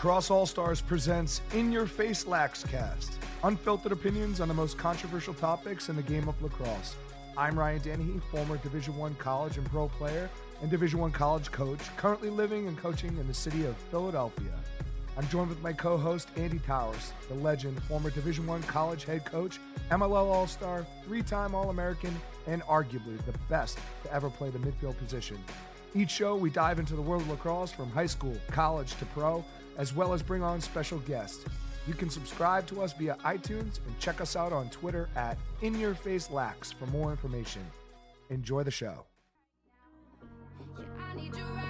Lacrosse All Stars presents In Your Face Lax Cast, unfiltered opinions on the most controversial topics in the game of lacrosse. I'm Ryan Dennehy, former Division One college and pro player and Division One college coach, currently living and coaching in the city of Philadelphia. I'm joined with my co-host Andy Towers, the legend, former Division One college head coach, MLL All-Star, three-time All-American, and arguably the best to ever play the midfield position. Each show, we dive into the world of lacrosse from high school, college to pro, as well as bring on special guests. You can subscribe to us via iTunes and check us out on Twitter at InYourFaceLax for more information. Enjoy the show. Yeah,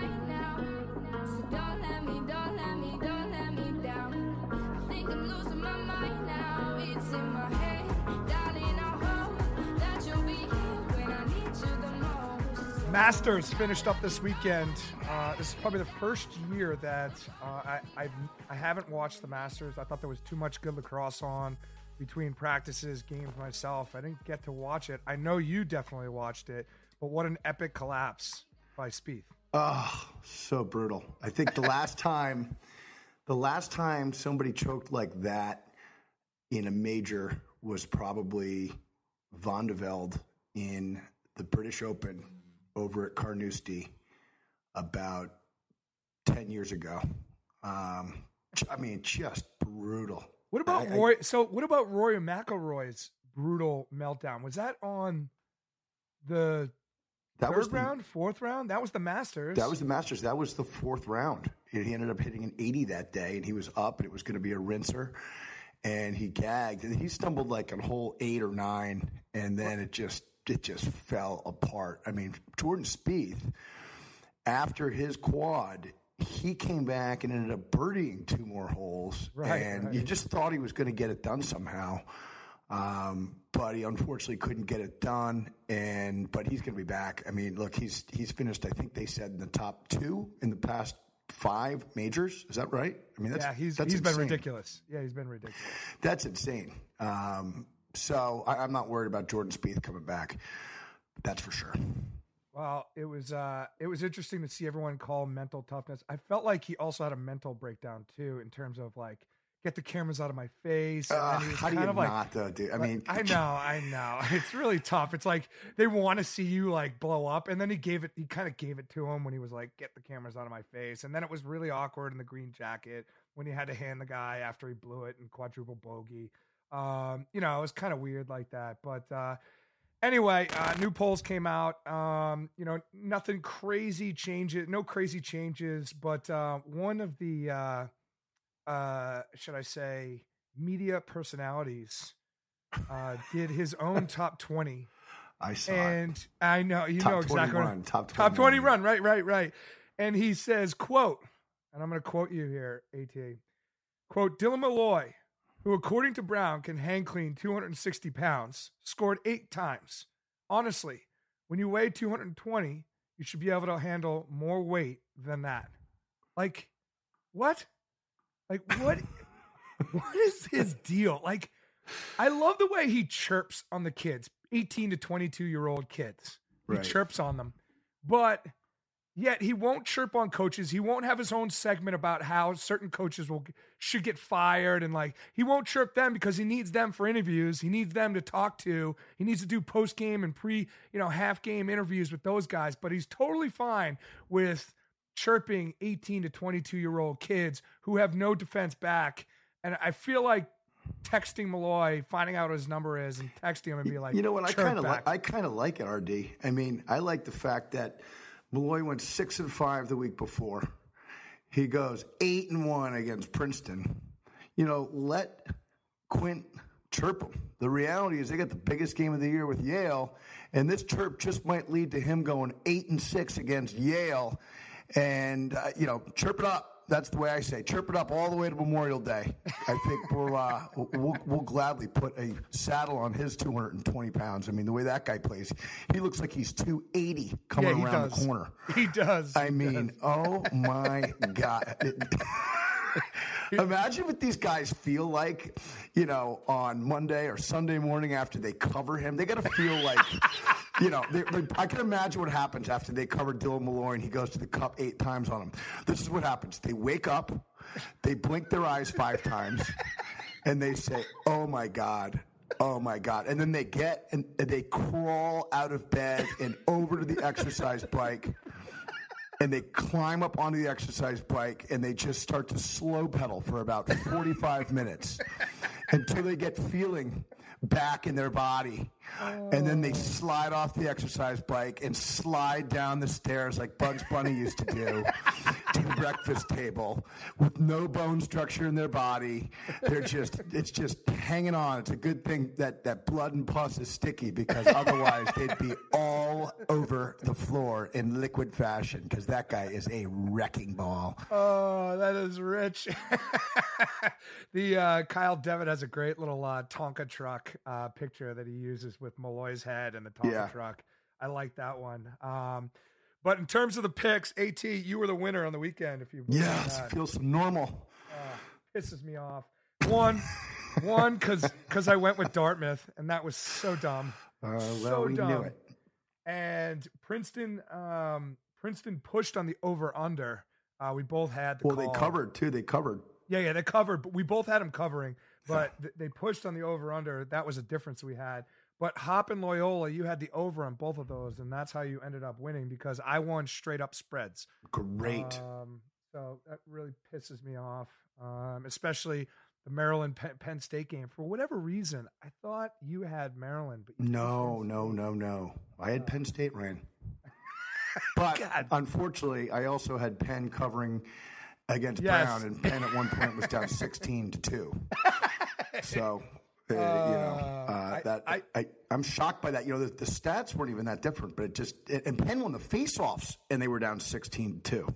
Masters finished up this weekend. Uh, this is probably the first year that uh, I I've, I haven't watched the Masters. I thought there was too much good lacrosse on between practices, games myself. I didn't get to watch it. I know you definitely watched it, but what an epic collapse by Spieth. Oh, so brutal. I think the last time, the last time somebody choked like that in a major was probably Van de Velde in the British Open over at Carnoustie about 10 years ago. Um, I mean, just brutal. What about I- I- Roy? so what about Rory McIlroy's brutal meltdown? Was that on the That third was the- round, fourth round? That was the Masters. That was the Masters. That was the fourth round. He ended up hitting an 80 that day, and he was up, and it was going to be a rinser. And he gagged, and he stumbled like on hole eight or nine, and then it just it just fell apart. I mean, Jordan Spieth, after his quad, he came back and ended up birdieing two more holes, Right, and right. you just thought he was going to get it done somehow. Um, but he unfortunately couldn't get it done, and but he's going to be back. I mean, look, he's he's finished. I think they said in the top two in the past five majors. Is that right? I mean, that's yeah, he's that's he's been ridiculous. Yeah, he's been ridiculous. That's insane. Um, so I, I'm not worried about Jordan Spieth coming back. That's for sure. Well, it was uh it was interesting to see everyone call mental toughness. I felt like he also had a mental breakdown too in terms of like get the cameras out of my face. Uh, then he was how do you of like, not, though, dude? I like, mean, I know, I know. It's really tough. It's like they want to see you like blow up, and then he gave it. He kind of gave it to him when he was like, "Get the cameras out of my face," and then it was really awkward in the green jacket when he had to hand the guy after he blew it and quadruple bogey. Um, you know, it was kind of weird like that, but. uh Anyway, uh, new polls came out. Um, you know, nothing crazy changes, no crazy changes, but uh, one of the, uh, uh, should I say, media personalities uh, did his own top 20. I saw it. And I know, you Top know exactly run, top top 20 21. run, right, right, right. And he says, quote, and I'm going to quote you here, ATA, quote, Dylan Molloy, who according to Brown can hang clean 260 pounds, scored eight times. Honestly, when you weigh 220, you should be able to handle more weight than that. Like, what? Like, what? what is his deal? Like, I love the way he chirps on the kids, 18 to 22 year old kids. He Right. chirps on them. But yet he won't chirp on coaches. He won't have his own segment about how certain coaches will should get fired and like he won't chirp them because he needs them for interviews. He needs them to talk to. He needs to do post game and pre, you know, half game interviews with those guys, but he's totally fine with chirping 18 to 22 year old kids who have no defense back. And I feel like texting Molloy, finding out what his number is, and texting him and be like, you know what? I kind of like. I kind of like it, RD. I mean, I like the fact that Molloy went six and five the week before. He goes eight and one against Princeton. You know, let Quint chirp him. The reality is they got the biggest game of the year with Yale, and this chirp just might lead to him going eight and six against Yale. And uh, you know, chirp it up. That's the way I say. Chirp it up all the way to Memorial Day. I think we'll, uh, we'll we'll gladly put a saddle on his 220 pounds. I mean, the way that guy plays, he looks like he's 280 coming Yeah, around does. the corner. He does. I He mean, does. oh my God. Imagine what these guys feel like, you know, on Monday or Sunday morning after they cover him. They got to feel like, you know, they, they, I can imagine what happens after they cover Dylan Molloy and he goes to the cup eight times on him. This is what happens. They wake up, they blink their eyes five times, and they say, "Oh my god." Oh my God. And then they get and they crawl out of bed and over to the exercise bike and they climb up onto the exercise bike and they just start to slow pedal for about 45 minutes until they get feeling back in their body. And then they slide off the exercise bike and slide down the stairs like Bugs Bunny used to do to the breakfast table with no bone structure in their body. They're just, it's just hanging on. It's a good thing that, that blood and pus is sticky because otherwise they'd be all over the floor in liquid fashion because that guy is a wrecking ball. Oh, that is rich. the uh, Kyle Devitt has a great little uh, Tonka truck uh, picture that he uses with Molloy's head and the Tonka Yeah. truck. I like that one. Um, but in terms of the picks, At you were the winner on the weekend. If you Yes, that. feels normal. pisses me off. One, one because because I went with Dartmouth and that was so dumb. Uh, well, So we dumb. knew it. And Princeton, um, Princeton pushed on the over under. Uh, we both had the Well, they covered too. They covered. Yeah, yeah, they covered, but we both had them covering. But th- they pushed on the over under. That was a difference we had. But Hop and Loyola, you had the over on both of those, and that's how you ended up winning because I won straight up spreads. Great. Um, so that really pisses me off, um, especially the Maryland Penn, State game. For whatever reason, I thought you had Maryland, but No, no, no, no. I had Penn State ran. But God. unfortunately, I also had Penn covering against Yes. Brown, and Penn at one point was down 16 to 2. So, uh, you know, uh, that I- I, I, am shocked by that. You know, the, the stats weren't even that different, but it just, and Penn won the faceoffs, and they were down 16-2. right.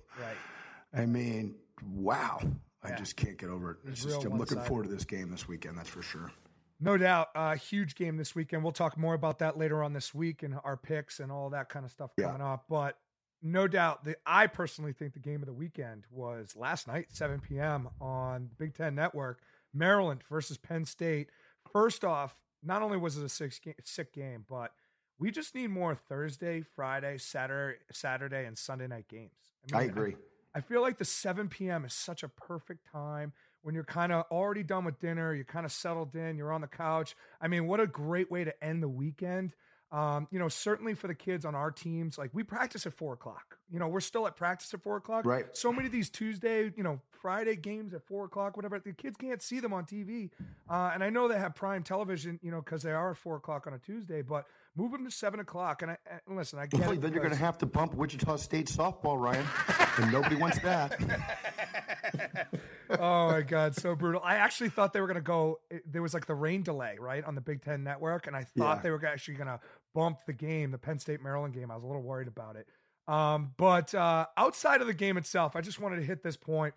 I mean, wow. I Yeah. just can't get over it. It's just, I'm looking one-sided. forward to this game this weekend, that's for sure. No doubt, uh, huge game this weekend. We'll talk more about that later on this week and our picks and all that kind of stuff Yeah. coming up. But no doubt, the I personally think the game of the weekend was last night, 7 p.m. on Big Ten Network, Maryland versus Penn State. First off, not only was it a six ga- sick game, but we just need more Thursday, Friday, Saturday, Saturday, and Sunday night games. I mean, agree. I feel like the 7 p.m. is such a perfect time when you're kind of already done with dinner, you're kind of settled in, you're on the couch. I mean, what a great way to end the weekend. Um, you know, certainly for the kids on our teams, like we practice at four o'clock. You know, we're still at practice at four o'clock. Right. So many of these Tuesday, you know, Friday games at four o'clock, whatever. The kids can't see them on TV, uh, and I know they have prime television, you know, because they are at four o'clock on a Tuesday. But move them to seven o'clock. And I and listen, I get Well, it then you're going to have to bump Wichita State softball, Ryan, and nobody wants that. oh my god, so brutal. I actually thought they were going to go. it- There was like the rain delay, right, on the Big Ten Network, and I thought Yeah. they were actually going to bump the game, the Penn State Maryland game. I was a little worried about it. Um, but uh, outside of the game itself, I just wanted to hit this point.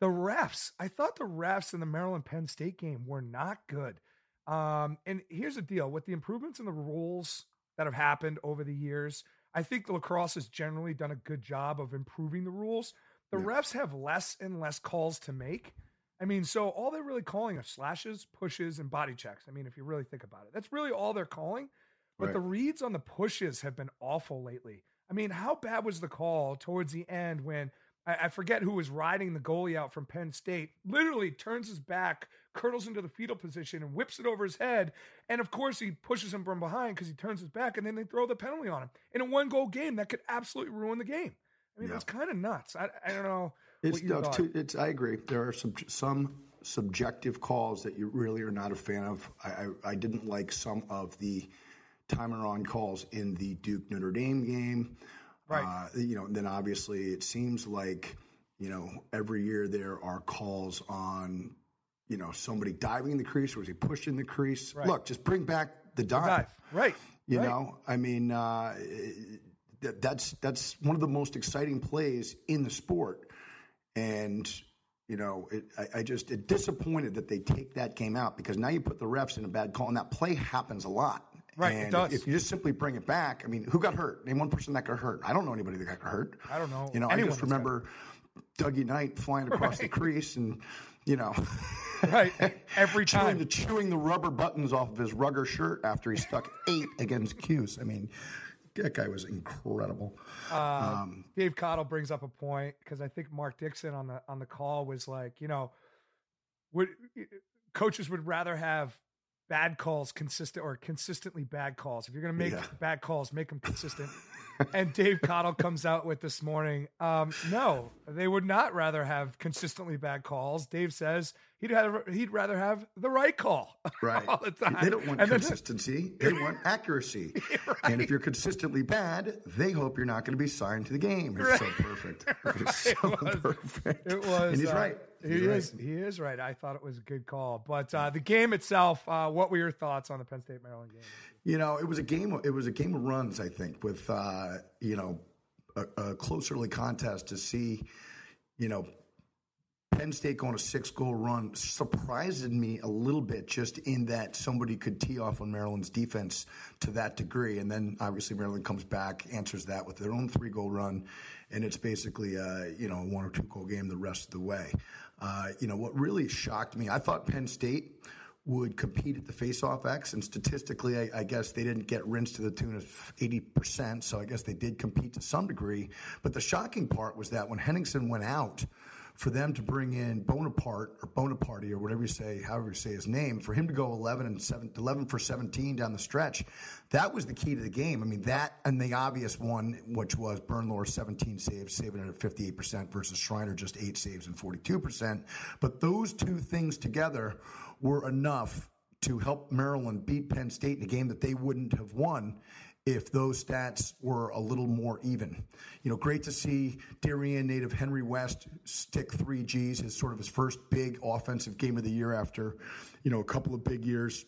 The refs, I thought the refs in the Maryland Penn State game were not good. Um, and here's the deal with the improvements in the rules that have happened over the years, I think lacrosse has generally done a good job of improving the rules. The Yeah. refs have less and less calls to make. I mean, so all they're really calling are slashes, pushes, and body checks. I mean, if you really think about it, that's really all they're calling. But Right. the reads on the pushes have been awful lately. I mean, how bad was the call towards the end when I, I forget who was riding the goalie out from Penn State, literally turns his back, curdles into the fetal position, and whips it over his head. And of course, he pushes him from behind because he turns his back, and then they throw the penalty on him in a one goal game that could absolutely ruin the game. I mean, Yeah. it's kind of nuts. I, I don't know. It's, no, it's I agree. There are some some subjective calls that you really are not a fan of. I, I, I didn't like some of the timer on calls in the Duke Notre Dame game. Right. Uh, you know, then obviously it seems like you know every year there are calls on you know somebody diving in the crease or is he pushed in the crease? Right. Look, just bring back the dive. Dive. Right. You right. know, I mean, uh, that, that's that's one of the most exciting plays in the sport, and you know, it, I, I just it disappointed that they take that game out because now you put the refs in a bad call, and that play happens a lot. Right, it does. If you just simply bring it back, I mean, who got hurt? Name one person that got hurt. I don't know anybody that got hurt. I don't know You know, I just remember Dougie Knight flying across the crease and. You know, Right. Every chewing time. the chewing the rubber buttons off of his rugger shirt after he stuck eight against Cuse. I mean, that guy was incredible. Uh, Um, Dave Cottle brings up a point because I think Mark Dixon on the on the call was like, you know, would coaches would rather have bad calls consistent or consistently bad calls. If you're going to make Yeah. bad calls, make them consistent. and Dave Cottle comes out with this morning, um, no, they would not rather have consistently bad calls. Dave says he'd have he'd rather have the right call Right. all the time. They don't want And then- consistency. They want accuracy. And if you're consistently bad, they hope you're not going to be signed to the game. It's so perfect. It's so It was- perfect. It was. And he's uh, right. He He's right. is. He is right. I thought it was a good call. But uh, the game itself, uh, what were your thoughts on the Penn State Maryland game? You know, it was a game. It was a game of runs. I think with uh, you know a, a close early contest to see, you know, Penn State going a six goal run surprised me a little bit, just in that somebody could tee off on Maryland's defense to that degree, and then obviously Maryland comes back, answers that with their own three goal run, and it's basically uh, you know a one or two goal game the rest of the way. Uh, you know what really shocked me? I thought Penn State would compete at the face-off X, and statistically, I, I guess they didn't get rinsed to the tune of 80%, so I guess they did compete to some degree. But the shocking part was that when Henningsen went out, for them to bring in Bonaparte or Bonaparte or whatever you say, however you say his name, for him to go 11 and 7, 11 for 17 down the stretch, that was the key to the game. I mean, that and the obvious one, which was Bernlohr 17 saves, saving it at 58% versus Schreiner just 8 saves and 42%. But those two things together were enough to help Maryland beat Penn State in a game that they wouldn't have won if those stats were a little more even. You know, great to see Darien native Henry West stick three Gs, his sort of his first big offensive game of the year after, you know, a couple of big years.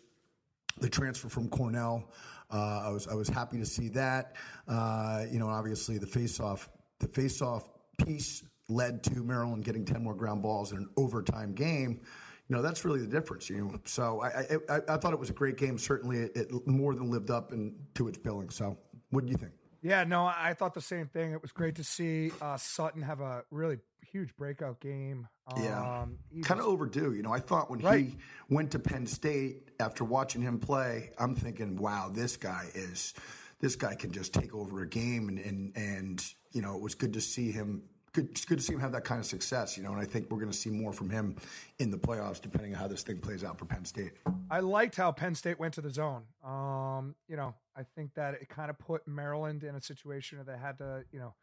The transfer from Cornell, uh, I was I was happy to see that. Uh, you know, obviously the face-off the face-off piece led to Maryland getting ten more ground balls in an overtime game you know that's really the difference. You know, so I I, I thought it was a great game. Certainly, it, it more than lived up in, to its billing. So, what do you think? Yeah, no, I thought the same thing. It was great to see uh, Sutton have a really huge breakout game. Yeah, Um, he kind of overdue. You know, I thought when Right. he went to Penn State after watching him play, I'm thinking, wow, this guy is this guy can just take over a game, and and and you know, it was good to see him. Good, it's good to see him have that kind of success, you know, and I think we're going to see more from him in the playoffs, depending on how this thing plays out for Penn State. I liked how Penn State went to the zone. Um, you know, I think that it kind of put Maryland in a situation where they had to, you know,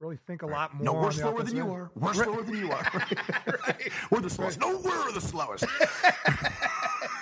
really think a lot more. No, we're slower than you are. We're slower than you are. We're the slowest. No, we're the slowest.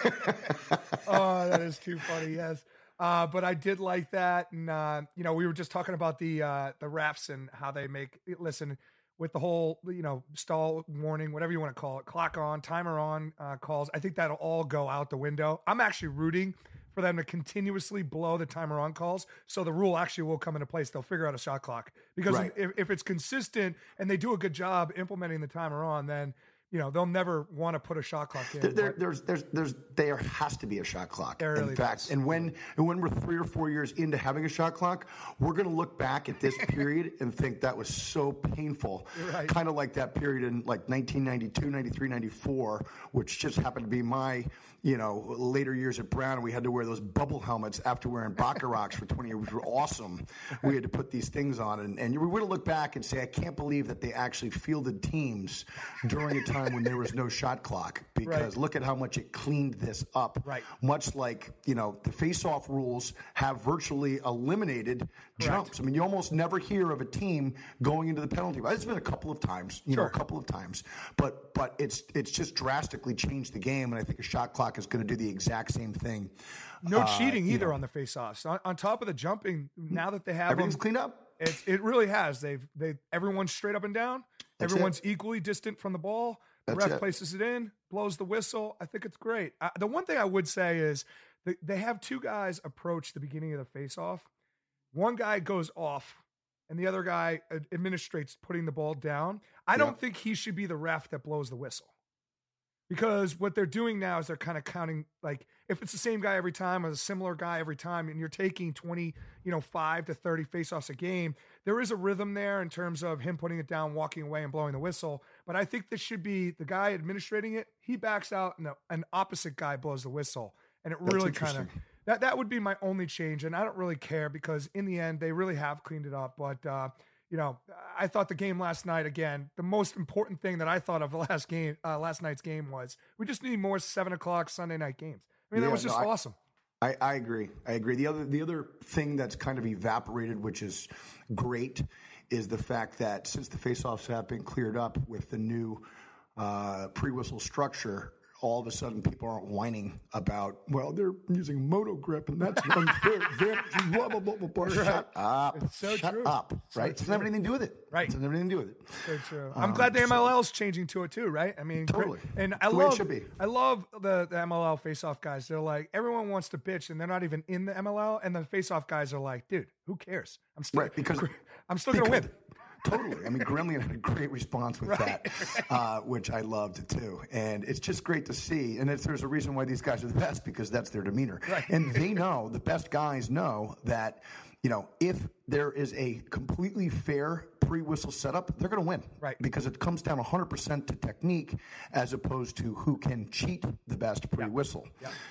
oh, that is too funny. Yes. Uh, but I did like that, and uh, you know, we were just talking about the uh, the refs and how they make. Listen, with the whole you know stall warning, whatever you want to call it, clock on, timer on uh, calls. I think that'll all go out the window. I'm actually rooting for them to continuously blow the timer on calls, so the rule actually will come into place. They'll figure out a shot clock because Right. if, if it's consistent and they do a good job implementing the timer on, then you know they'll never want to put a shot clock in. There, there, there's, there's, there's, there has to be a shot clock. There really in fact, does. and when, and when we're three or four years into having a shot clock, we're going to look back at this period and think that was so painful. right. Kind of like that period in like 1992, 93, 94, which just happened to be my, you know, later years at Brown. We had to wear those bubble helmets after wearing Baccarocs for 20 years, which were awesome. We had to put these things on, and, and we're going to look back and say, I can't believe that they actually fielded teams during a time when there was no shot clock because Right. look at how much it cleaned this up. Right. Much like, you know, the face-off rules have virtually eliminated jumps. I mean, you almost never hear of a team going into the penalty. It's been a couple of times, you know, a couple of times, but but it's it's just drastically changed the game, and I think a shot clock is going to do the exact same thing. No Uh, cheating either know, on the face-offs. On, on top of the jumping, now that they have Everything's them, cleaned up. it's, it really has. They've they everyone's straight up and down. That's everyone's equally distant from the ball. That's ref it. places it in, blows the whistle. I think it's great. Uh, the one thing I would say is that they have two guys approach the beginning of the face-off. One guy goes off, and the other guy ad- administrates putting the ball down. I don't think he should be the ref that blows the whistle because what they're doing now is they're kind of counting like if it's the same guy every time or a similar guy every time and you're taking 20 you know 5 to 30 face-offs a game there is a rhythm there in terms of him putting it down walking away and blowing the whistle but i think this should be the guy administrating it he backs out and an opposite guy blows the whistle and it That's really kind of that that would be my only change, and I don't really care because in the end they really have cleaned it up. But uh, you know, I thought the game last night again. The most important thing that I thought of the last game, uh, last night's game was we just need more seven o'clock Sunday night games. I mean, Yeah, that was just no, I- awesome. I, I agree. I agree. The other the other thing that's kind of evaporated, which is great, is the fact that since the faceoffs have been cleared up with the new uh, pre-whistle structure, all of a sudden people aren't whining about well they're using moto grip and that's unfair. Blah blah blah blah. blah. Shut up. It's so Shut true. up. So right. It doesn't have anything to do with it. Right. It doesn't have anything to do with it. Very true. Um, I'm glad the MLL's changing to it too, right? I mean, Totally. And I The love, should be. I love the, the MLL face-off guys. They're like everyone wants to bitch, and they're not even in the MLL. And the face-off guys are like, dude, who cares? I'm still Right, because- I'm still gonna win. Totally. I mean, Gremlin had a great response with that, uh, which I loved too. And it's just great to see. And it's, there's a reason why these guys are the best because that's their demeanor. Right. And they know, the best guys know that, you know, if there is a completely fair pre whistle setup, they're going to win. Right. Because it comes down 100% to technique as opposed to who can cheat the best pre whistle.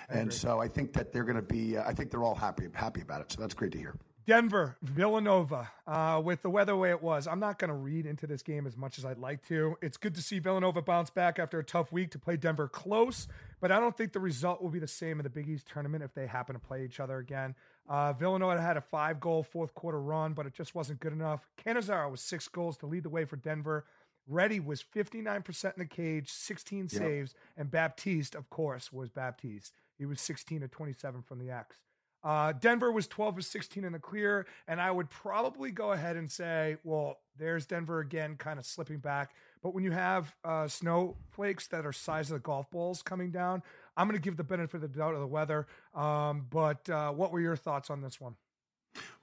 and so I think that they're going to be, uh, I think they're all happy, happy about it. So that's great to hear. Denver, Villanova, uh, with the weather the way it was. I'm not going to read into this game as much as I'd like to. It's good to see Villanova bounce back after a tough week to play Denver close, but I don't think the result will be the same in the Big East tournament if they happen to play each other again. Uh, Villanova had a five goal fourth quarter run, but it just wasn't good enough. Cannizzaro was six goals to lead the way for Denver. Reddy was 59% in the cage, 16 saves, and Baptiste, of course, was Baptiste. He was 16 to 27 from the X. Uh, Denver was 12 of 16 in the clear, and I would probably go ahead and say, well, there's Denver again, kind of slipping back. But when you have uh, snowflakes that are size of the golf balls coming down, I'm going to give the benefit of the doubt of the weather. Um, but uh, what were your thoughts on this one?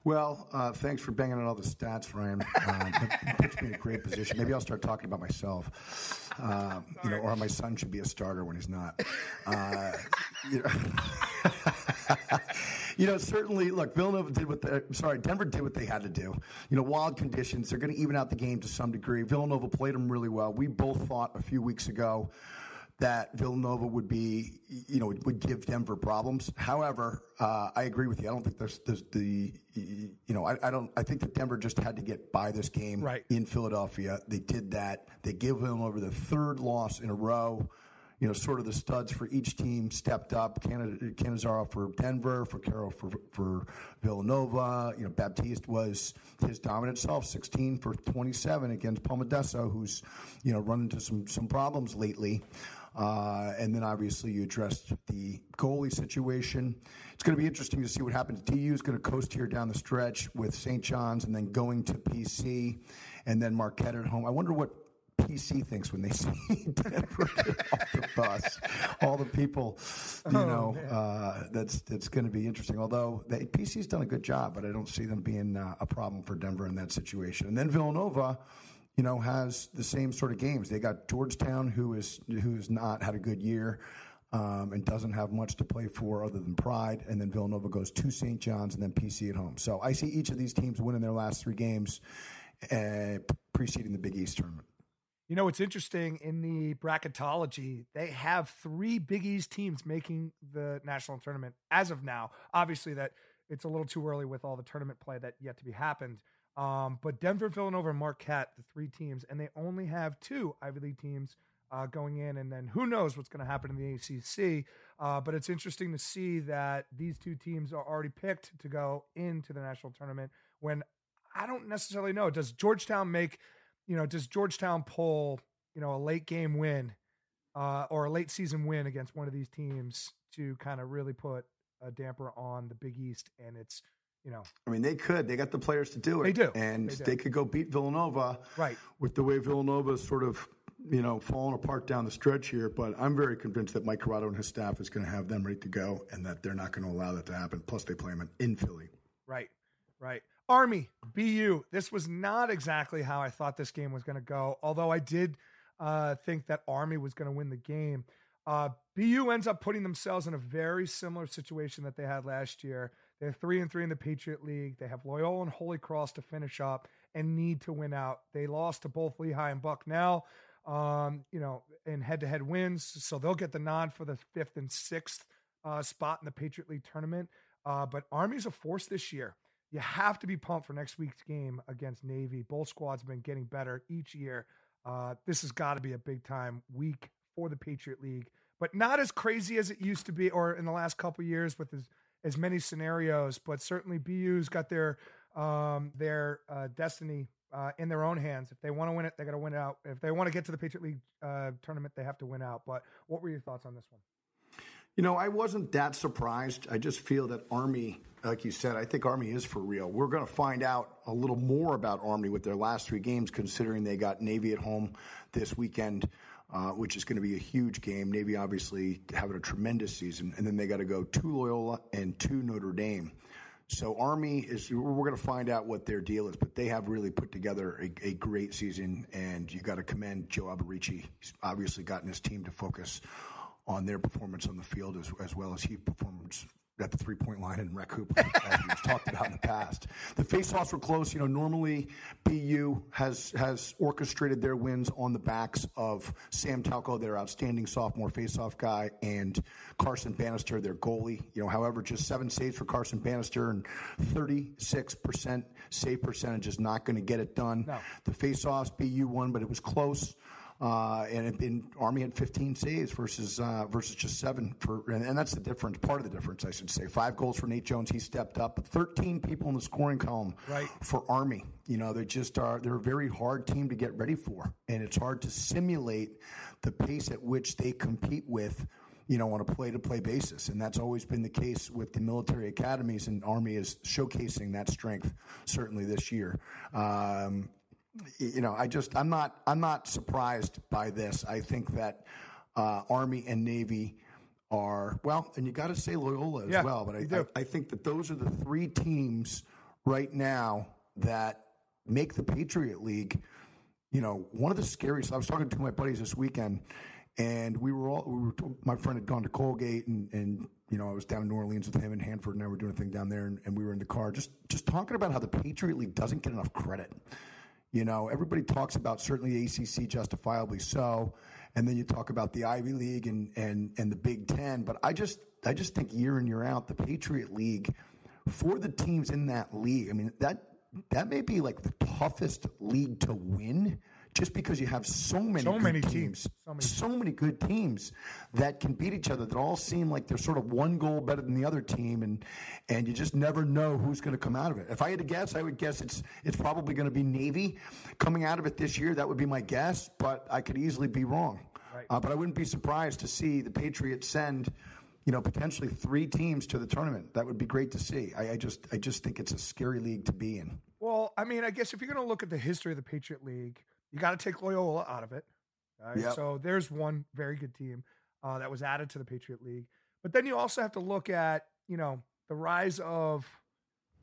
Well, uh, thanks for banging on all the stats, Ryan. Uh, that puts me in a great position. Maybe I'll start talking about myself. Uh, you know, or my son should be a starter when he's not. Uh, you, know, you know, certainly. Look, Villanova did what. Sorry, Denver did what they had to do. You know, wild conditions. They're going to even out the game to some degree. Villanova played them really well. We both thought a few weeks ago that Villanova would be, you know, would give Denver problems. However, uh, I agree with you. I don't think there's, there's the, you know, I, I don't. I think that Denver just had to get by this game Right. in Philadelphia. They did that. They give Villanova the third loss in a row. You know, sort of the studs for each team stepped up. Canada, Cannizzaro for Denver, for Carroll for for Villanova. You know, Baptiste was his dominant self, 16 for 27 against Palmadesso, who's you know run into some some problems lately. Uh, and then obviously you addressed the goalie situation. It's going to be interesting to see what happens. DU is going to coast here down the stretch with St. John's and then going to PC and then Marquette at home. I wonder what PC thinks when they see Denver off the bus. All the people, you know, uh, that's that's going to be interesting. Although the PC's done a good job, but I don't see them being uh, a problem for Denver in that situation. And then Villanova you know, has the same sort of games. They got Georgetown, who is who's not had a good year um, and doesn't have much to play for other than pride. And then Villanova goes to St. John's and then PC at home. So I see each of these teams winning their last three games uh, preceding the Big East tournament. You know, it's interesting in the bracketology, they have three Big East teams making the national tournament as of now. Obviously, that it's a little too early with all the tournament play that yet to be happened. Um, but Denver, Villanova, and Marquette, the three teams, and they only have two Ivy League teams uh, going in. And then who knows what's going to happen in the ACC. Uh, but it's interesting to see that these two teams are already picked to go into the national tournament when I don't necessarily know. Does Georgetown make, you know, does Georgetown pull, you know, a late game win uh, or a late season win against one of these teams to kind of really put a damper on the Big East and it's, you know, I mean, they could. They got the players to do it. They do. And They they, could go beat Villanova. Right. With the way Villanova is sort of, you know, falling apart down the stretch here. But I'm very convinced that Mike Corrado and his staff is going to have them ready to go and that they're not going to allow that to happen. Plus, they play them in, in Philly. Right, right. Army, BU. This was not exactly how I thought this game was going to go, although I did uh, think that Army was going to win the game. Uh, BU ends up putting themselves in a very similar situation that they had last year. They're three and three in the Patriot League. They have Loyola and Holy Cross to finish up and need to win out. They lost to both Lehigh and Bucknell, um, you know, in head-to-head wins, so they'll get the nod for the fifth and sixth uh, spot in the Patriot League tournament. Uh, but Army's a force this year. You have to be pumped for next week's game against Navy. Both squads have been getting better each year. Uh, this has got to be a big time week for the Patriot League, but not as crazy as it used to be or in the last couple years with as, as many scenarios. But certainly, BU's got their um, their uh, destiny uh, in their own hands. If they want to win it, they got to win it out. If they want to get to the Patriot League uh, tournament, they have to win out. But what were your thoughts on this one? You know, I wasn't that surprised. I just feel that Army, like you said, I think Army is for real. We're going to find out a little more about Army with their last three games, considering they got Navy at home this weekend, uh, which is going to be a huge game. Navy obviously having a tremendous season, and then they got to go to Loyola and to Notre Dame. So Army is we're going to find out what their deal is, but they have really put together a, a great season, and you got to commend Joe Alberici. He's obviously gotten his team to focus on their performance on the field as, as well as he performs at the three point line in Rec Hoop, as we've talked about in the past. The faceoffs were close. You know, normally BU has has orchestrated their wins on the backs of Sam Talkow, their outstanding sophomore faceoff guy, and Carson Bannister, their goalie. You know, however, just seven saves for Carson Bannister and 36% save percentage is not going to get it done. No. The faceoffs, BU won, but it was close. Uh, and in Army had 15 saves versus uh, versus just seven for, and, and that's the difference. Part of the difference, I should say. Five goals for Nate Jones. He stepped up, but 13 people in the scoring column Right. for Army. You know, they just are. They're a very hard team to get ready for, and it's hard to simulate the pace at which they compete with. You know, on a play-to-play basis, and that's always been the case with the military academies, and Army is showcasing that strength certainly this year. Um, you know, I just I'm not I'm not surprised by this. I think that uh, Army and Navy are well, and you got to say Loyola as Yeah, well. But I. I I think that those are the three teams right now that make the Patriot League. You know, one of the scariest. I was talking to my buddies this weekend, and we were all we were. My friend had gone to Colgate, and and you know I was down in New Orleans with him and Hanford, and I were doing a thing down there, and, and we were in the car just just talking about how the Patriot League doesn't get enough credit. You know, everybody talks about certainly ACC justifiably so, and then you talk about the Ivy League and and and the Big Ten. But I just I just think year in year out the Patriot League for the teams in that league. I mean that that may be like the toughest league to win. Just because you have so many, So good many teams, teams. So many so many good teams that can beat each other that all seem like they're sort of one goal better than the other team and and you just never know who's going to come out of it. If I had to guess, I would guess it's it's probably going to be Navy coming out of it this year. That would be my guess, but I could easily be wrong. Right. Uh, but I wouldn't be surprised to see the Patriots send you know potentially three teams to the tournament. That would be great to see. I, I just I just think it's a scary league to be in. Well, I mean, I guess if you're going to look at the history of the Patriot League, you got to take Loyola out of it. Right? Yep. So there's one very good team uh, that was added to the Patriot League. But then you also have to look at, you know, the rise of,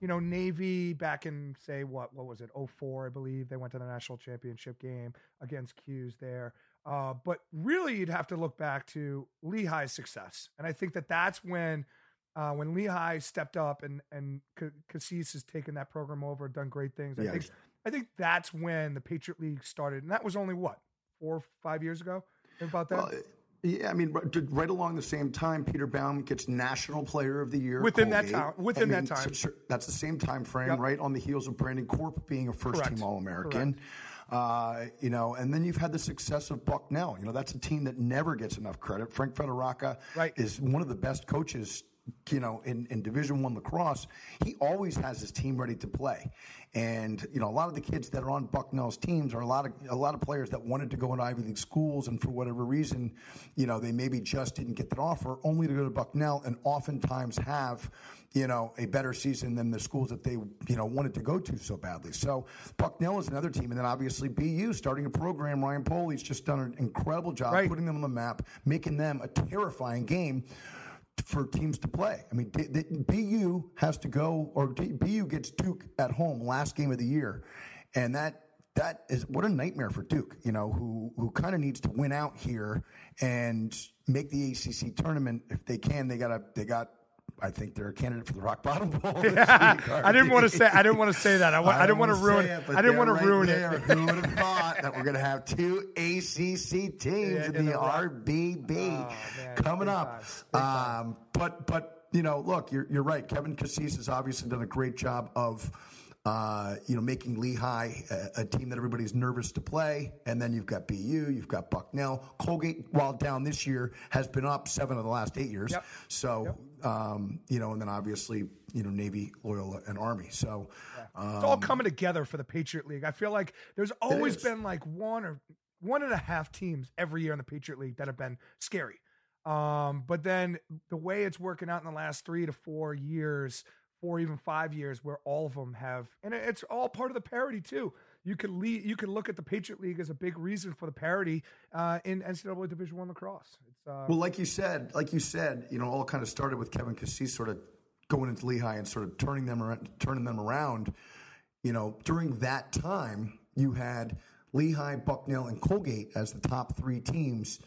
you know, Navy back in say what what was it? 04, I believe. They went to the national championship game against Cuse there. Uh, but really, you'd have to look back to Lehigh's success, and I think that that's when uh, when Lehigh stepped up and and Ca- Cassese has taken that program over, done great things. I Yeah. think I think that's when the Patriot League started, and that was only what four or five years ago. Think about that. Well, yeah, I mean, right, along the same time, Peter Baum gets National Player of the Year Within that time- within that time. so- so that's the same time frame, Yep. right on the heels of Brandon Corp being a first-team All American. Uh, you know, and then you've had the success of Bucknell. You know, that's a team that never gets enough credit. Frank Fedorjaka Right. is one of the best coaches. You know, in, in Division One lacrosse, he always has his team ready to play, and you know a lot of the kids that are on Bucknell's teams are a lot of a lot of players that wanted to go into Ivy League schools, and for whatever reason, you know they maybe just didn't get that offer, only to go to Bucknell, and oftentimes have you know a better season than the schools that they you know wanted to go to so badly. So Bucknell is another team, and then obviously BU starting a program. Ryan Polley's just done an incredible job Right. putting them on the map, making them a terrifying game for teams to play. I mean, BU has to go, or BU gets Duke at home last game of the year, and that that is what a nightmare for Duke. You know, who who kind of needs to win out here and make the ACC tournament if they can. They got they got. I think they're a candidate for the Rock Bottom Bowl. week, I didn't want to say. I didn't want to say that. I, wa- I, don't didn't want to ruin. it, I didn't want to right ruin there. it. Who would have thought that we're going to have two ACC teams Yeah, in, in the the RBB Oh, man, coming up? time, big time. Um, but but you know, look, you're you're right. Kevin Cassese has obviously done a great job of. Uh, you know, making Lehigh a, a, team that everybody's nervous to play, and then you've got BU, you've got Bucknell, Colgate. While down this year, has been up seven of the last eight years. Yep. So, yep. Um, you know, and then obviously, you know, Navy, Loyola, and Army. So, yeah. um, it's all coming together for the Patriot League. I feel like there's always been like one or one and a half teams every year in the Patriot League that have been scary. Um, but then the way it's working out in the last three to four years, four even five years, where all of them have, and it's all part of the parity too. You could lead, you could look at the Patriot League as a big reason for the parity uh, in NCAA Division One lacrosse. Uh, well, like you said, like you said, you know, all kind of started with Kevin Cassese sort of going into Lehigh and sort of turning them around, turning them around. You know, during that time, you had Lehigh, Bucknell, and Colgate as the top three teams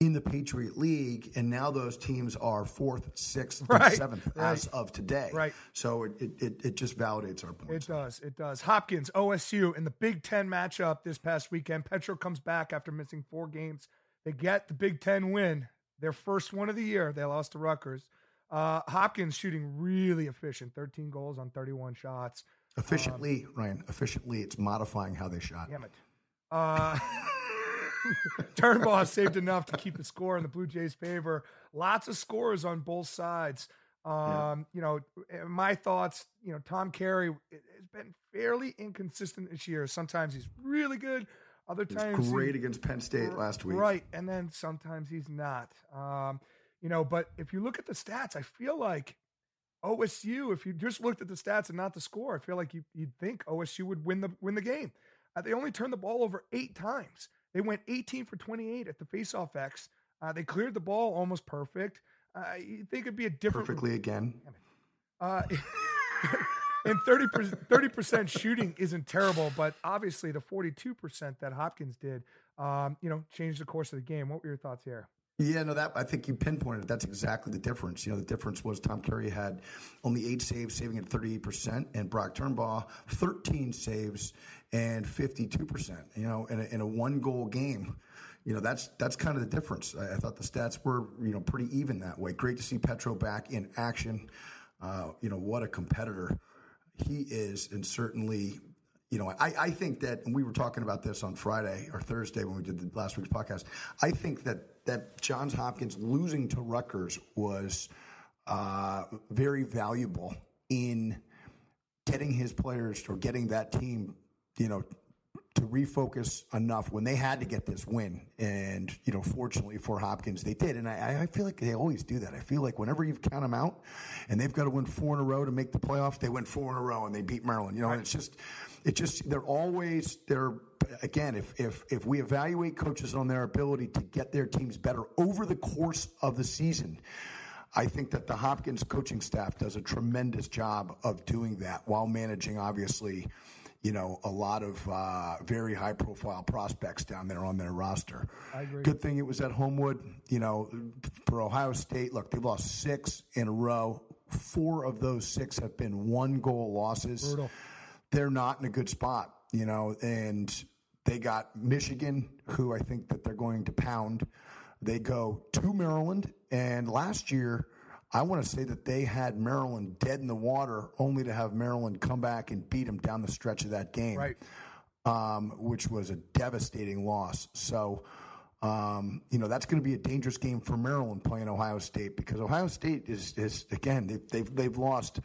in the Patriot League, and now those teams are fourth, sixth, right. and seventh right. as of today. Right. So it, it, it just validates our point. It does. It does. Hopkins, OSU in the Big Ten matchup this past weekend. Petro comes back after missing four games. They get the Big Ten win, their first one of the year. They lost to Rutgers. Uh, Hopkins shooting really efficient, 13 goals on 31 shots. Efficiently, um, Ryan. Efficiently, it's modifying how they shot. Damn it. Uh, Turnbaugh saved enough to keep the score in the Blue Jays' favor. Lots of scores on both sides. Um, yeah. You know, my thoughts. You know, Tom Carey has been fairly inconsistent this year. Sometimes he's really good. Other times, great against Penn State last week. Right, and then sometimes he's not. Um, you know, but if you look at the stats, I feel like OSU. If you just looked at the stats and not the score, I feel like you, would think OSU would win the win the game. Uh, they only turned the ball over eight times. They went 18 for 28 at the faceoff X. Uh, they cleared the ball almost perfect. Uh, you think it'd be a different perfectly again. Uh, and 30 percent shooting isn't terrible, but obviously the 42 percent that Hopkins did, um, you know, changed the course of the game. What were your thoughts here? Yeah, no, that I think you pinpointed. It. That's exactly the difference. You know, the difference was Tom Carey had only eight saves, saving at thirty eight percent, and Brock Turnbaugh thirteen saves and fifty two percent. You know, in a, in a one goal game. You know, that's that's kind of the difference. I, I, thought the stats were you know pretty even that way. Great to see Petro back in action. Uh, you know, what a competitor he is, and certainly you know, I, I think that, and we were talking about this on Friday or Thursday when we did the last week's podcast. I think that that Johns Hopkins losing to Rutgers was uh, very valuable in getting his players or getting that team, you know, to refocus enough when they had to get this win. And, you know, fortunately for Hopkins, they did. And I, I feel like they always do that. I feel like whenever you count them out and they've got to win four in a row to make the playoffs, they win four in a row and they beat Maryland. You know, it's just, it just, they're always, they're, again, if, if, if we evaluate coaches on their ability to get their teams better over the course of the season, I think that the Hopkins coaching staff does a tremendous job of doing that while managing, obviously, you know, a lot of uh, very high profile prospects down there on their roster. Good thing it was at Homewood. You know, for Ohio State, look, they've lost six in a row. Four of those six have been one goal losses. Brutal. They're not in a good spot, you know, and they got Michigan, who I think that they're going to pound. They go to Maryland, and last year, I want to say that they had Maryland dead in the water, only to have Maryland come back and beat them down the stretch of that game, right? Um, which was a devastating loss. So, um, you know, that's going to be a dangerous game for Maryland playing Ohio State because Ohio State is, is again they've, they've they've lost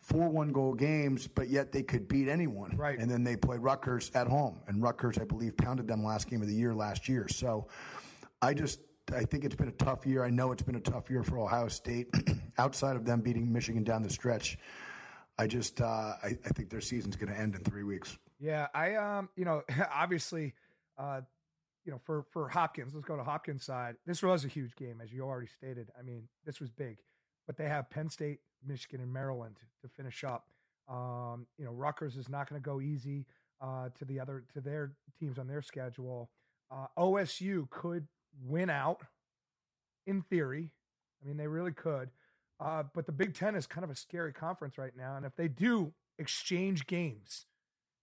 four one goal games, but yet they could beat anyone. Right. And then they played Rutgers at home, and Rutgers, I believe, pounded them last game of the year last year. So, I just I think it's been a tough year. I know it's been a tough year for Ohio State. Outside of them beating Michigan down the stretch, I just uh, I, I, think their season's going to end in three weeks. Yeah, I um, you know, obviously, uh, you know, for for Hopkins, let's go to Hopkins side. This was a huge game, as you already stated. I mean, this was big, but they have Penn State, Michigan, and Maryland to finish up. Um, you know, Rutgers is not going to go easy uh, to the other to their teams on their schedule. Uh, OSU could win out in theory. I mean, they really could. Uh, but the Big Ten is kind of a scary conference right now. And if they do exchange games,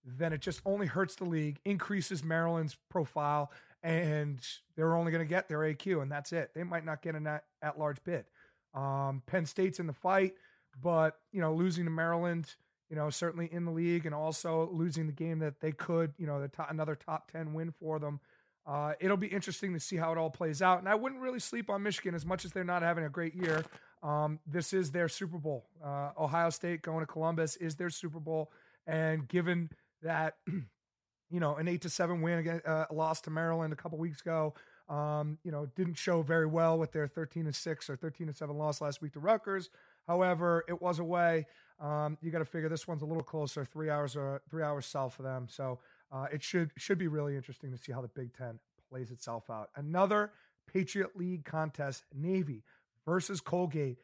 then it just only hurts the league, increases Maryland's profile, and they're only going to get their AQ, and that's it. They might not get an at large bid. Um, Penn State's in the fight, but you know, losing to Maryland, you know, certainly in the league, and also losing the game that they could, you know, the top, another top ten win for them. Uh, it'll be interesting to see how it all plays out. And I wouldn't really sleep on Michigan as much as they're not having a great year. Um, this is their Super Bowl. Uh, Ohio State going to Columbus is their Super Bowl, and given that, you know, an eight to seven win against uh, loss to Maryland a couple weeks ago, um, you know, didn't show very well with their thirteen to six or thirteen to seven loss last week to Rutgers. However, it was away. Um, you got to figure this one's a little closer, three hours or three hours south for them. So uh, it should should be really interesting to see how the Big Ten plays itself out. Another Patriot League contest: Navy versus Colgate.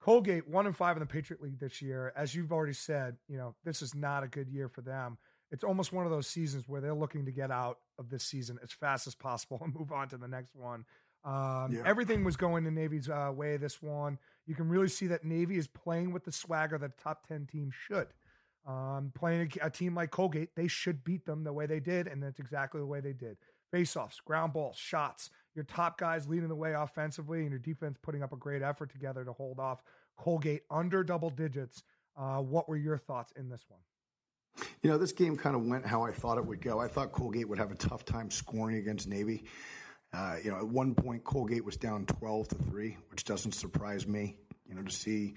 Colgate one and five in the Patriot League this year. As you've already said, you know this is not a good year for them. It's almost one of those seasons where they're looking to get out of this season as fast as possible and move on to the next one. Um, Yeah. Everything was going in Navy's uh, way this one. You can really see that Navy is playing with the swagger that a top 10 team should. Um, playing a, a team like Colgate, they should beat them the way they did, and that's exactly the way they did. Faceoffs, ground balls, shots. Your top guys leading the way offensively, and your defense putting up a great effort together to hold off Colgate under double digits. Uh, what were your thoughts in this one? You know, this game kind of went how I thought it would go. I thought Colgate would have a tough time scoring against Navy. Uh, you know, at one point, Colgate was down 12 to 3, which doesn't surprise me. You know, to see,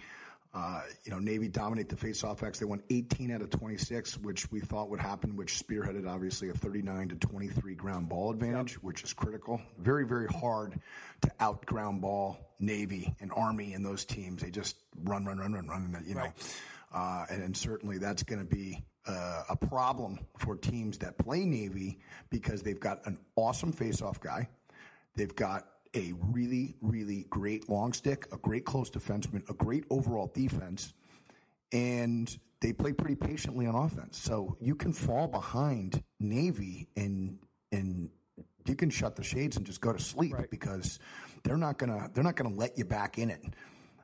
uh, you know, Navy dominate the face-off X. They won 18 out of 26, which we thought would happen, which spearheaded obviously a 39 to 23 ground ball advantage, which is critical. Very, very hard to out ground ball Navy and Army and those teams. They just run, run, run, run, run. And, you know, uh, and, and certainly that's going to be uh, a problem for teams that play Navy because they've got an awesome face-off guy. They've got a really, really great long stick, a great close defenseman, a great overall defense, and they play pretty patiently on offense. So you can fall behind Navy and and you can shut the shades and just go to sleep Right. because they're not gonna they're not gonna let you back in it.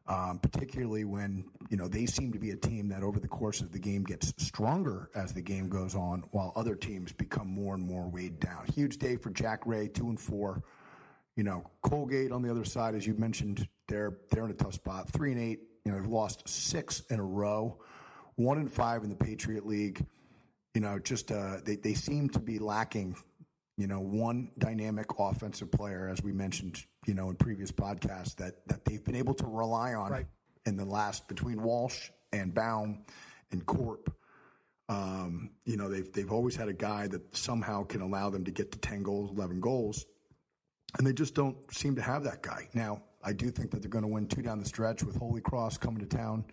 Um, particularly when you know they seem to be a team that over the course of the game gets stronger as the game goes on, while other teams become more and more weighed down. Huge day for Jack Ray, two and four. You know, Colgate on the other side, as you mentioned, they're they're in a tough spot. Three and eight. You know, they've lost six in a row. One and five in the Patriot League. You know, just uh, they they seem to be lacking. You know, one dynamic offensive player, as we mentioned, you know, in previous podcasts, that that they've been able to rely on Right. in the last between Walsh and Baum and Corp. Um, you know, they've they've always had a guy that somehow can allow them to get to ten goals, eleven goals and they just don't seem to have that guy. Now, I do think that they're going to win two down the stretch with Holy Cross coming to town,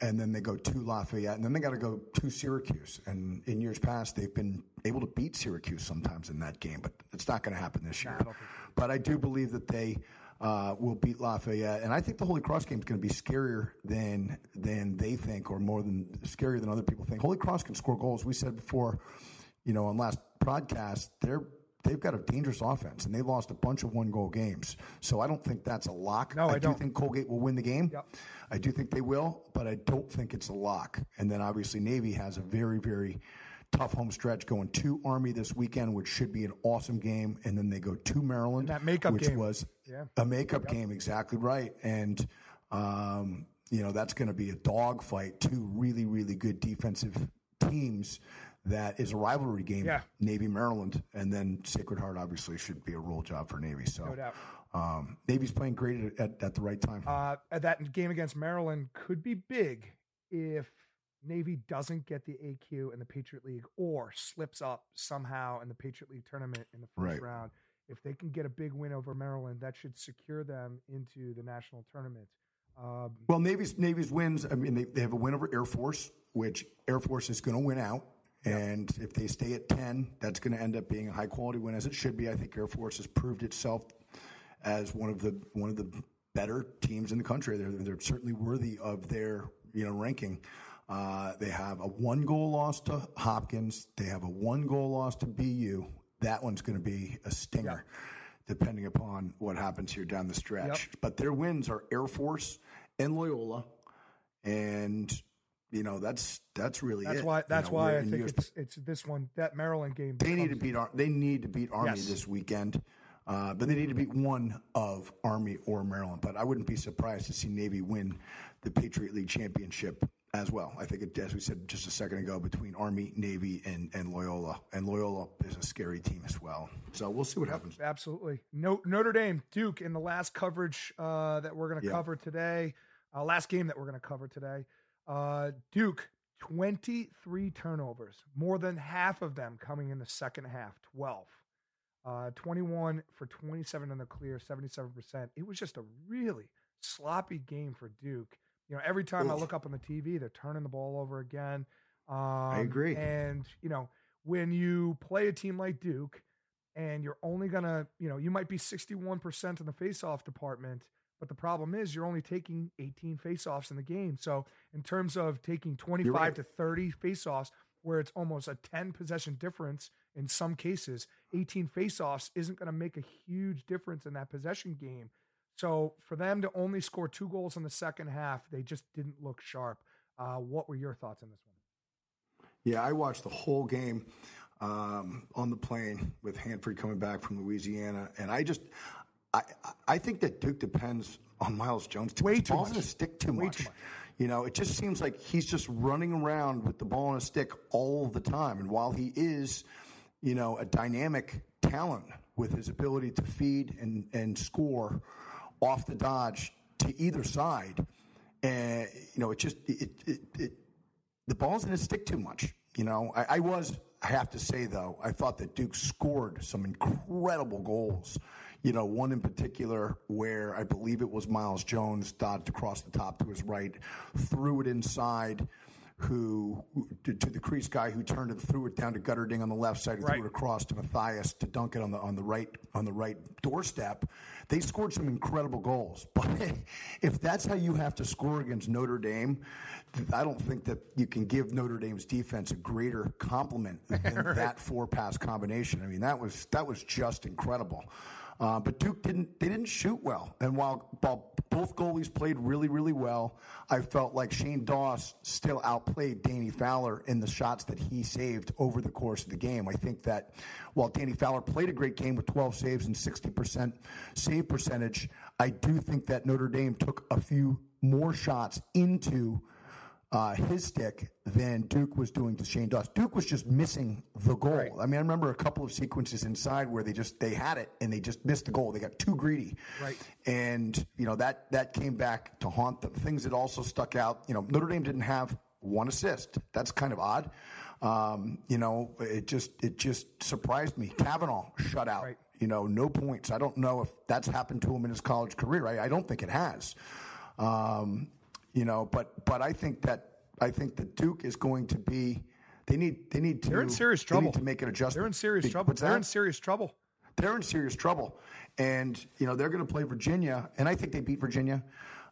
and then they go to Lafayette, and then they got to go to Syracuse. And in years past, they've been able to beat Syracuse sometimes in that game, but it's not going to happen this year. But I do believe that they uh, will beat Lafayette, and I think the Holy Cross game is going to be scarier than than they think, or more than scarier than other people think. Holy Cross can score goals. We said before, you know, on last broadcast, they're they've got a dangerous offense, and they lost a bunch of one goal games. So I don't think that's a lock. No, I do don't. think Colgate will win the game. Yep. I do think they will, but I don't think it's a lock. And then obviously Navy has a very very tough home stretch going to Army this weekend, which should be an awesome game, and then they go to Maryland, And that makeup which game. was Yeah. a makeup game, exactly right. And um, you know that's going to be a dogfight. Two really, really good defensive teams. That is a rivalry game. Yeah. Navy, Maryland, and then Sacred Heart obviously should be a roll job for Navy. So No doubt. um, Navy's playing great at, at, the right time. Uh, that game against Maryland could be big if Navy doesn't get the AQ in the Patriot League or slips up somehow in the Patriot League tournament in the first Right. round. If they can get a big win over Maryland, that should secure them into the national tournament. Um, Well, Navy's Navy's wins. I mean, they, they have a win over Air Force, which Air Force is going to win out. And if they stay at ten, that's going to end up being a high quality win, as it should be. I think Air Force has proved itself as one of the one of the better teams in the country. They're they're certainly worthy of their you know ranking. Uh, they have a one goal loss to Hopkins. They have a one goal loss to BU. That one's going to be a stinger, depending upon what happens here down the stretch. But their wins are Air Force and Loyola, and you know that's that's really that's it. why. You That's know, why I think it's it's this one that Maryland game. they need to beat Ar- they need to beat Army Yes. this weekend. Uh, but they need to beat one of Army or Maryland. But I wouldn't be surprised to see Navy win the Patriot League championship as well. I think, it, as we said just a second ago, between Army, Navy, and, and Loyola. And Loyola is a scary team as well. So we'll see what happens. Absolutely. No, Notre Dame, Duke in the last coverage uh, that we're going to Yeah. cover today, uh, last game that we're going to cover today. Uh, Duke, 23 turnovers, more than half of them coming in the second half, 12. Uh, 21 for 27 in the clear, 77%. It was just a really sloppy game for Duke. You know, every time I look up on the TV, they're turning the ball over again. Um, agree. And, you know, when you play a team like Duke and you're only going to, you know, you might be 61% in the faceoff department, but the problem is you're only taking 18 faceoffs in the game. So, in terms of taking 25 right. to 30 faceoffs, where it's almost a 10 possession difference in some cases, 18 faceoffs isn't going to make a huge difference in that possession game. So, for them to only score two goals in the second half, they just didn't look sharp. Uh, what were your thoughts on this one? Yeah, I watched the whole game um, on the plane with Hanford coming back from Louisiana, and I just, I, I think that Duke depends on Myles Jones. Too Way much. too Ball's in much. his stick too Way much. too much. You know, it just seems like he's just running around with the ball on a stick all the time. And while he is, you know, a dynamic talent with his ability to feed and, and score off the dodge to either side, and you know, it just it, it, it the ball's in his stick too much. You know, I, I was, I have to say though, I thought that Duke scored some incredible goals. You know, one in particular where I believe it was Myles Jones dodged across the top to his right, threw it inside, who to, the crease guy who turned and threw it down to Guterding on the left side, who Right. threw it across to Matthias to dunk it on the on the right on the right doorstep. They scored some incredible goals, but if that's how you have to score against Notre Dame, I don't think that you can give Notre Dame's defense a greater compliment than that four pass combination. I mean, that was that was just incredible. Uh, but Duke didn't they didn't shoot well, and while, while both goalies played really really well, I felt like Shane Doss still outplayed Danny Fowler in the shots that he saved over the course of the game. I think that while Danny Fowler played a great game with 12 saves and 60% save percentage, I do think that Notre Dame took a few more shots into uh, his stick than Duke was doing to Shane Doss. Duke was just missing the goal. Right. I mean, I remember a couple of sequences inside where they just they had it and they just missed the goal. They got too greedy. Right. And you know that that came back to haunt them. Things that also stuck out. You know, Notre Dame didn't have one assist. That's kind of odd. Um, you know, it just it just surprised me. Kavanagh shut out. Right. You know, no points. I don't know if that's happened to him in his college career. I, I don't think it has. Um, you know, but but I think that I think that Duke is going to be. They need they need to. They're in serious trouble. to make an adjustment. They're in serious trouble. They're in serious trouble. they're in serious trouble. And, you know, they're going to play Virginia, and I think they beat Virginia.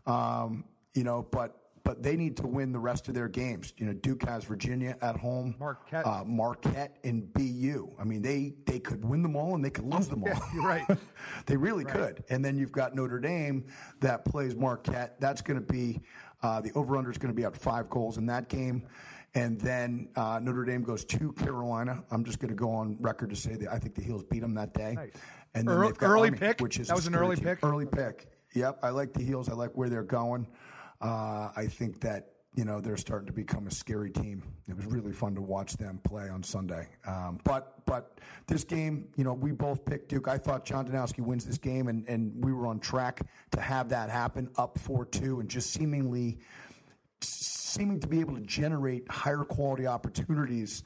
Um, you know, but but they need to win the rest of their games. You know, Duke has Virginia at home, Marquette. uh, Marquette, and BU. I mean, they they could win them all and they could lose them all. Yeah, you're right. they really could. And then you've got Notre Dame that plays Marquette. That's going to be the over under is going to be at five goals in that game. And then uh, Notre Dame goes to Carolina. I'm just going to go on record to say that I think the Heels beat them that day. Nice. And then Earl- they've got early Army, pick? which is That was an early team. pick? Early pick. Yep, I like the Heels. I like where they're going. Uh, I think that you know they're starting to become a scary team. It was really fun to watch them play on Sunday. Um, but but this game, you know, we both picked Duke. I thought John Danowski wins this game, and and we were on track to have that happen, up four two, and just seemingly seeming to be able to generate higher quality opportunities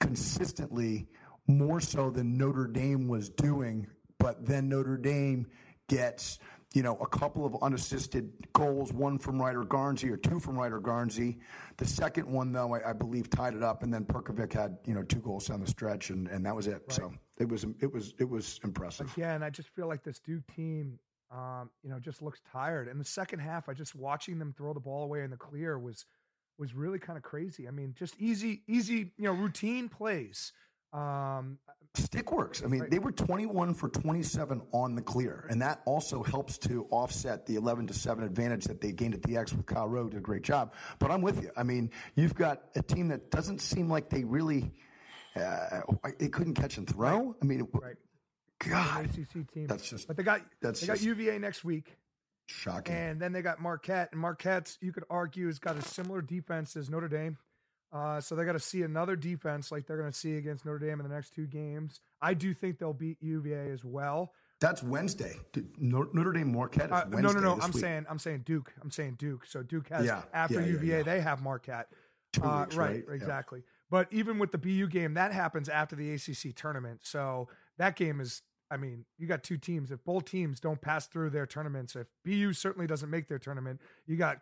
consistently more so than Notre Dame was doing. But then Notre Dame gets, you know, a couple of unassisted goals, one from Ryder Garnsey or two from Ryder Garnsey. The second one, though, I, I believe tied it up, and then Perkovic had, you know, two goals down the stretch, and, and that was it. So it was it was it was impressive. Again, I just feel like this Duke team, um, you know, just looks tired. And the second half, I just watching them throw the ball away in the clear was was really kind of crazy. I mean, just easy, easy, you know, routine plays. Um, Stick works. I mean, Right. they were 21 for 27 on the clear, and that also helps to offset the 11 to 7 advantage that they gained at the X with Kyle Rowe. Did a great job. But I'm with you. I mean, you've got a team that doesn't seem like they really. Uh, they couldn't catch and throw. I mean, Right. God, ACC team. that's just but they got that's they got UVA next week, shocking. and then they got Marquette. And Marquette's you could argue, has got a similar defense as Notre Dame. Uh, so they got to see another defense like they're going to see against Notre Dame in the next two games. I do think they'll beat UVA as well. That's Wednesday. Notre Dame Marquette is Uh, Wednesday. no, no, no. I'm week. saying I'm saying Duke. I'm saying Duke. So Duke has Yeah, after yeah, UVA yeah. they have Marquette. Two Uh, weeks, right, right? Exactly. But even with the BU game, that happens after the ACC tournament. So that game is, I mean, you got two teams. If both teams don't pass through their tournaments, if BU certainly doesn't make their tournament, you got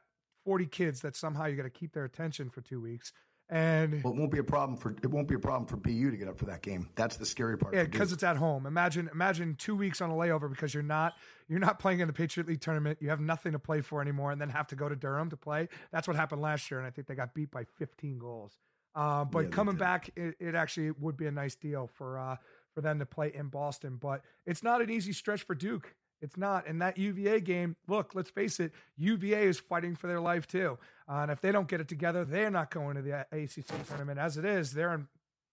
40 kids that somehow you got to keep their attention for two weeks. And Well, it won't be a problem for it won't be a problem for BU to get up for that game. That's the scary part. yeah, because it's at home. Imagine, imagine two weeks on a layover because you're not you're not playing in the Patriot League tournament. You have nothing to play for anymore, and then have to go to Durham to play. That's what happened last year, and I think they got beat by 15 goals. Uh, but Yeah, coming back, it, it actually would be a nice deal for uh, for them to play in Boston. But it's not an easy stretch for Duke. It's not. And that UVA game, look, let's face it, UVA is fighting for their life too. Uh, and if they don't get it together, they're not going to the ACC tournament. As it is, they're in,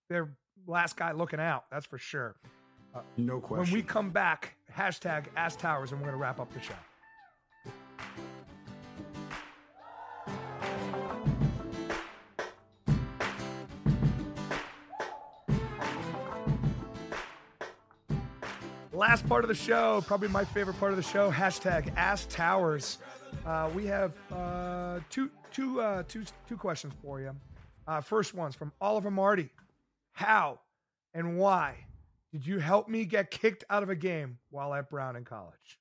they're last guy looking out. That's for sure. no question. When we come back, hashtag Ask Towers, and we're going to wrap up the show. Last part of the show, probably my favorite part of the show. Hashtag Ask Towers. Uh, we have uh, two, two, uh, two, two questions for you. Uh, first one's from Oliver Marty. How and why did you help me get kicked out of a game while at Brown in college?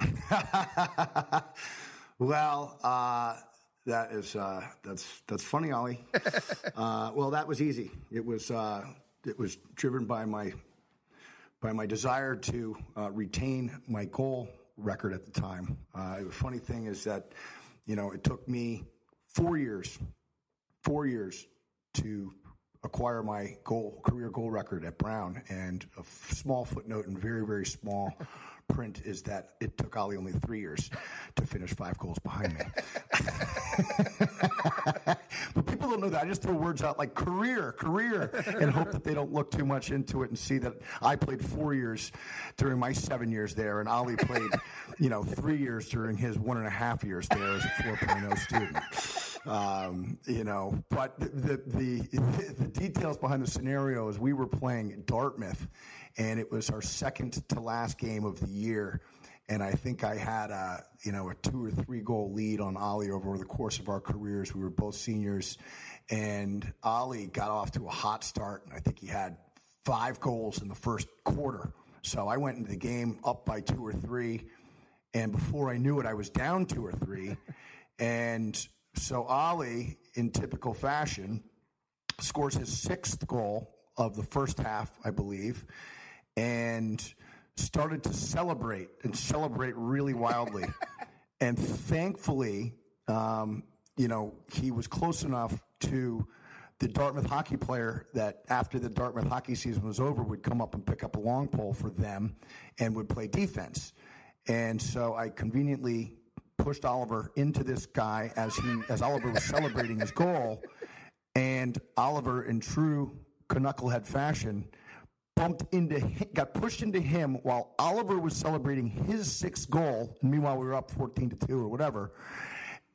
well, uh, that is uh, that's that's funny, Ollie. uh, well, that was easy. It was uh, it was driven by my by my desire to uh, retain my goal record at the time. Uh, the funny thing is that you know it took me four years, four years to acquire my goal career goal record at Brown. And a f- small footnote in very very small print is that it took Ollie only three years to finish five goals behind me. don't know that. I just throw words out like career, career, and hope that they don't look too much into it and see that I played four years during my seven years there, and Ollie played, you know, three years during his one and a half years there as a 4.0 student. Um, you know, but the, the the the details behind the scenario is we were playing Dartmouth, and it was our second to last game of the year and I think I had a you know a two or three goal lead on Ollie over the course of our careers. We were both seniors, and Ollie got off to a hot start, and I think he had five goals in the first quarter. So I went into the game up by two or three, and before I knew it, I was down two or three, and so Ollie, in typical fashion, scores his sixth goal of the first half, I believe, and started to celebrate and celebrate really wildly. and thankfully, um, you know, he was close enough to the Dartmouth hockey player that after the Dartmouth hockey season was over would come up and pick up a long pole for them and would play defense. And so I conveniently pushed Oliver into this guy as he as Oliver was celebrating his goal. And Oliver, in true knucklehead fashion, bumped into got pushed into him while Oliver was celebrating his sixth goal. And meanwhile, we were up fourteen to two or whatever.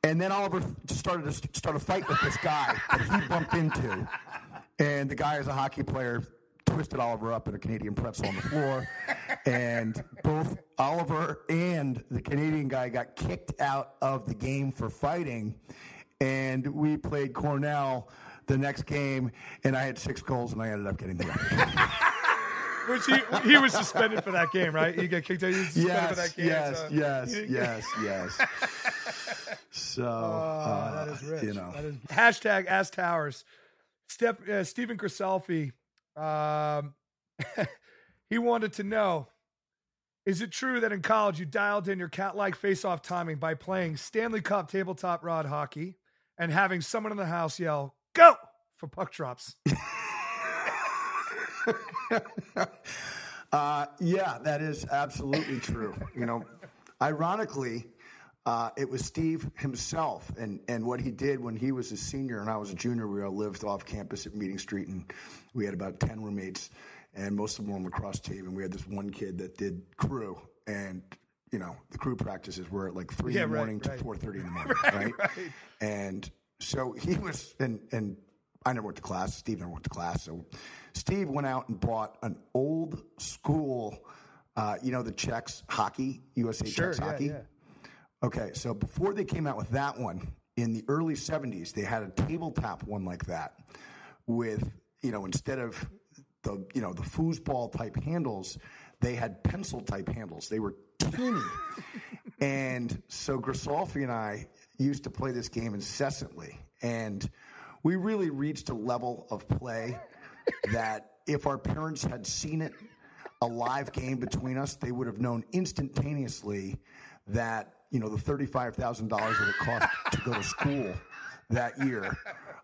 And then Oliver started to start a fight with this guy that he bumped into. And the guy is a hockey player, twisted Oliver up in a Canadian pretzel on the floor. And both Oliver and the Canadian guy got kicked out of the game for fighting. And we played Cornell the next game, and I had six goals, and I ended up getting the. Which he, he was suspended for that game, right? He got kicked out. He was suspended for yes, that game. yes, so yes, yes, yes. So, Oh, uh, that is rich. you know, That is- hashtag Ask Towers. Step, uh, Stephen Criselfi, um, he wanted to know Is it true that in college you dialed in your cat like face off timing by playing Stanley Cup tabletop rod hockey and having someone in the house yell, Go! for puck drops? Uh, yeah, that is absolutely true. You know, ironically, uh, it was Steve himself, and, and what he did when he was a senior and I was a junior. We all lived off campus at Meeting Street, and we had about ten roommates. and most of them were on the lacrosse team. And we had this one kid that did crew, and you know the crew practices were at like three Yeah, in the morning right. to four thirty in the morning, right, And so he was, and and I never went to class. Steve never went to class. So Steve went out and bought an old school, uh, you know, the Czechs hockey, USA Sure, Czechs yeah, hockey. yeah. Okay, so before they came out with that one in the early 70s, they had a tabletop one like that with, you know, instead of the, you know, the foosball type handles, they had pencil type handles. They were teeny. and so Grisolfi and I used to play this game incessantly. And we really reached a level of play that if our parents had seen it, a live game between us, they would have known instantaneously that you know the thirty-five thousand dollars that it cost to go to school that year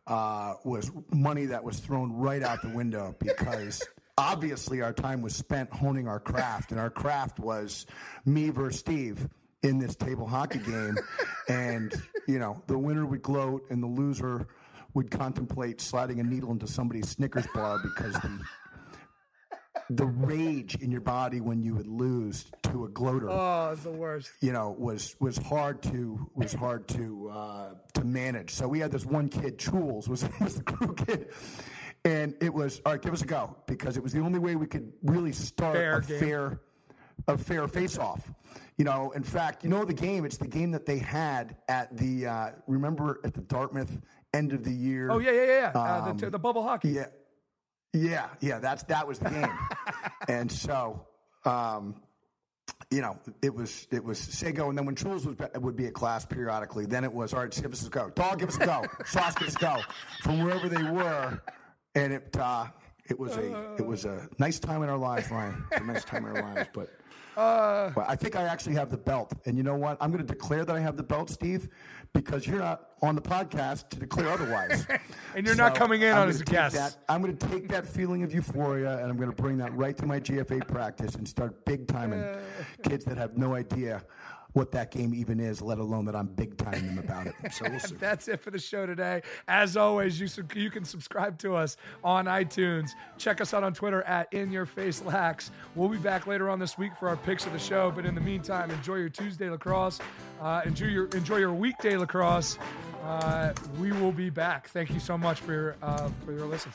uh, was money that was thrown right out the window because obviously our time was spent honing our craft, and our craft was me versus Steve in this table hockey game, and you know the winner would gloat and the loser would contemplate sliding a needle into somebody's Snickers bar because the the rage in your body when you would lose to a gloater Oh, it's the worst. you know was was hard to was hard to uh, to manage. So we had this one kid, Chules, was was the crew kid, and it was all right. Give us a go because it was the only way we could really start Fair a game. fair a fair face off. You know, in fact, you know the game. It's the game that they had at the uh, remember at the Dartmouth end of the year. Oh yeah, yeah, yeah. yeah. uh, the, the bubble hockey. Yeah, yeah, yeah. That's that was the game, and so um, you know it was it was say go, and then when Truls was it would be at class periodically, then it was all right. Give us a go, dog, give us a go, sauce, give us a go, from wherever they were, and it uh, it was a it was a nice time in our lives, Ryan. It was a nice time in our lives, but. But I think I actually have the belt. And you know what? I'm going to declare that I have the belt, Steve, because you're not on the podcast to declare otherwise. And you're not coming in I'm on as a guest. that- I'm going to take that feeling of euphoria and I'm going to bring that right to my GFA practice and start big timing uh. kids that have no idea what that game even is, let alone that I'm big timing them about it. So we'll see. That's it for the show today. As always, you sub- you can subscribe to us on iTunes. Check us out on Twitter at In Your Face Lax. We'll be back later on this week for our picks of the show. But in the meantime, enjoy your Tuesday lacrosse. Uh, enjoy your enjoy your weekday lacrosse. Uh, we will be back. Thank you so much for your uh, for your listen.